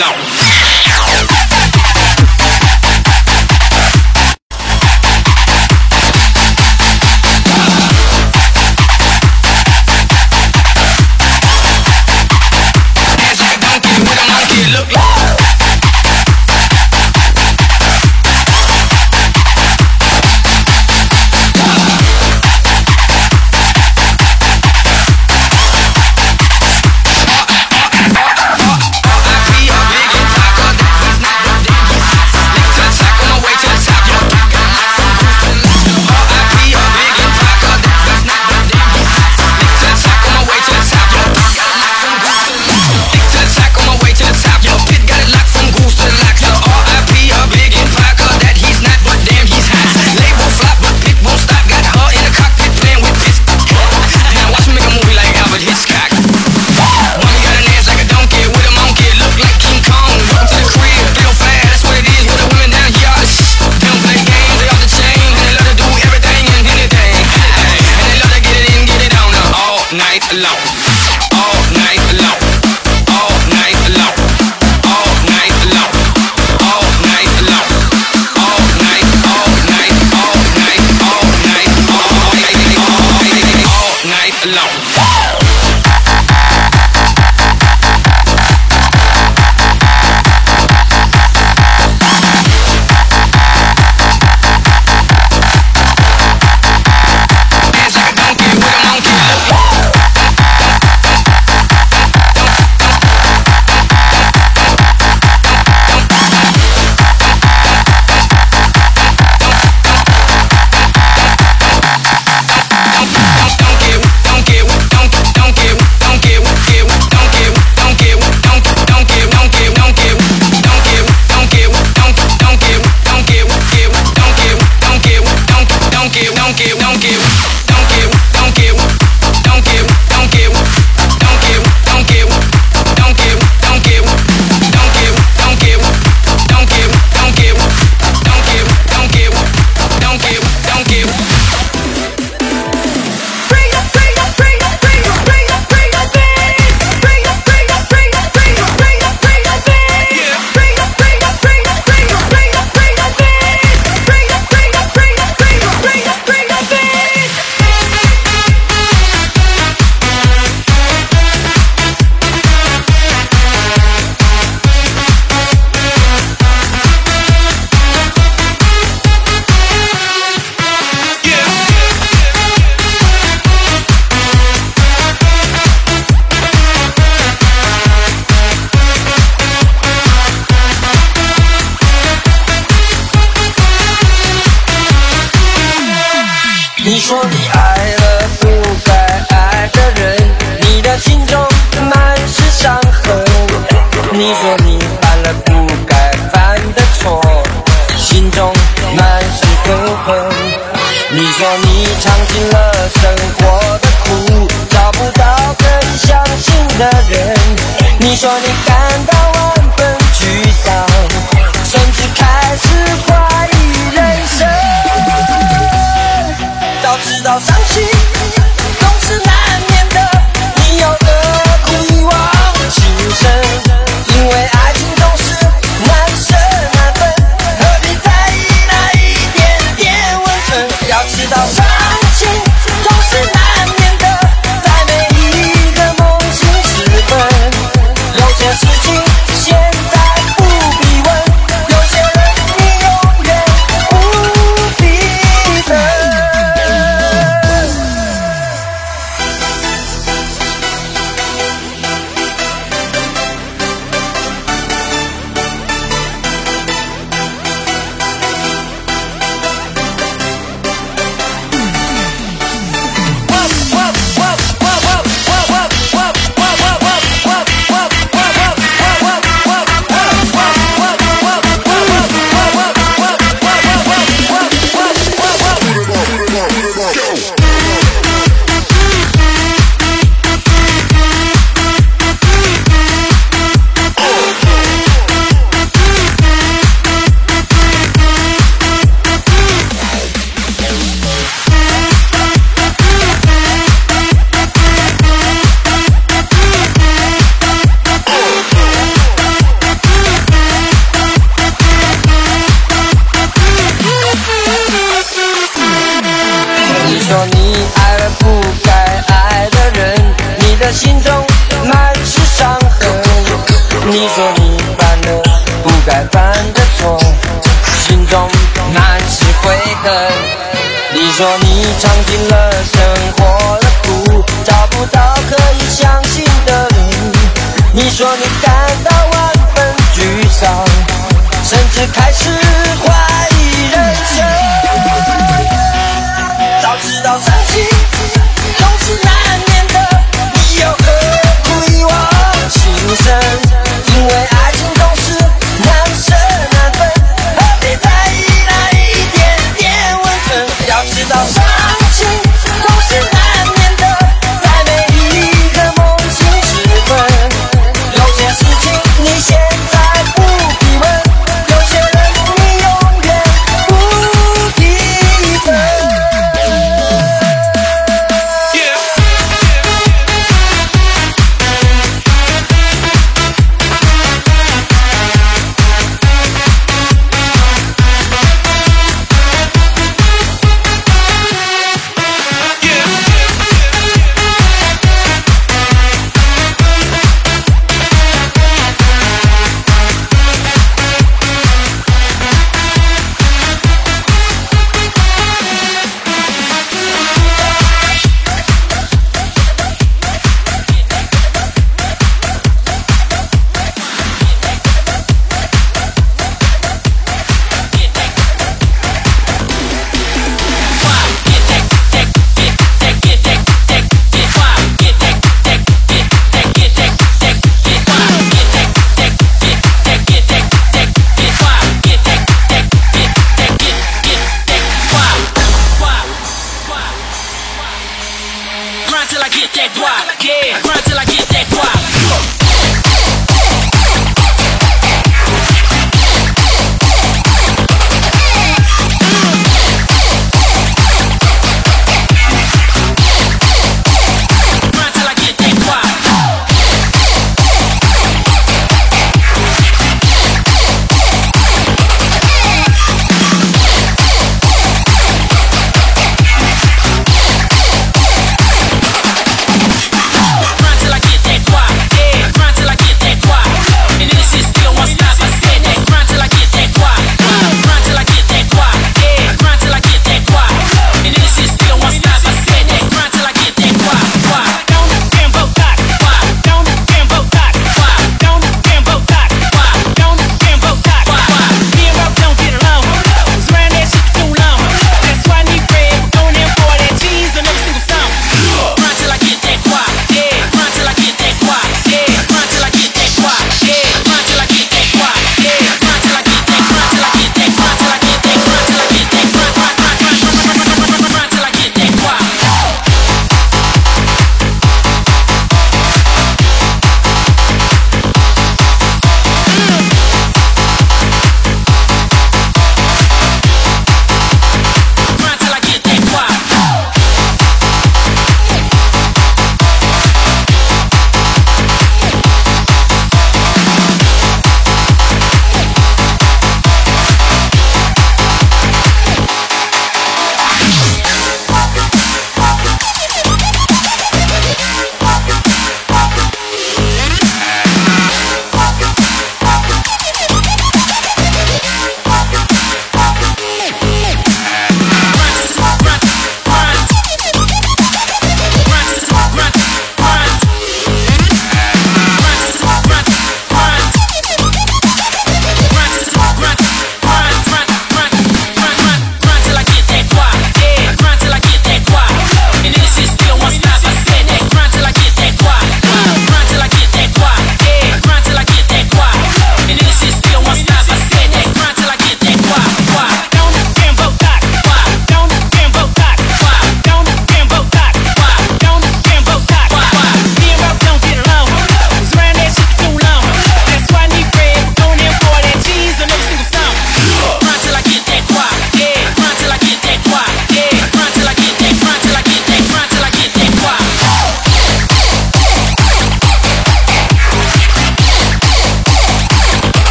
lado.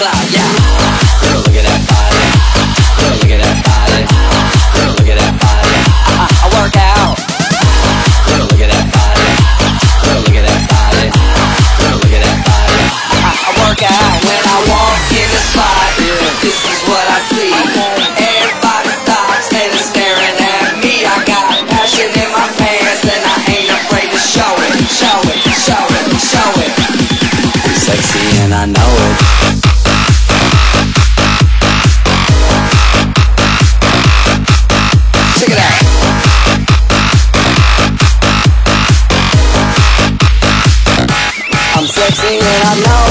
cloud, yeah. sexy and I know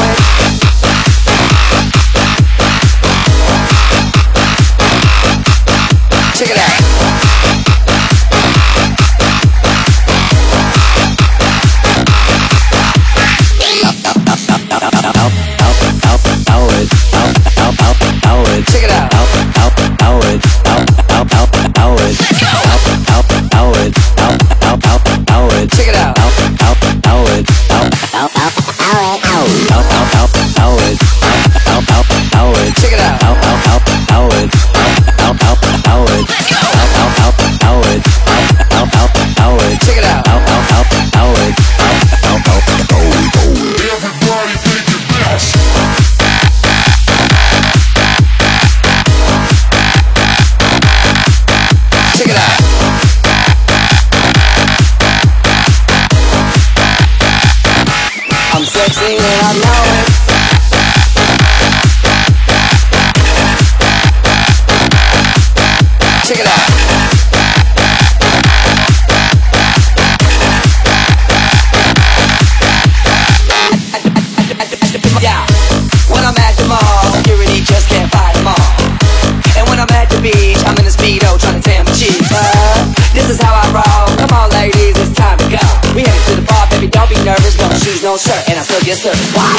sir, and I still get sir. Why?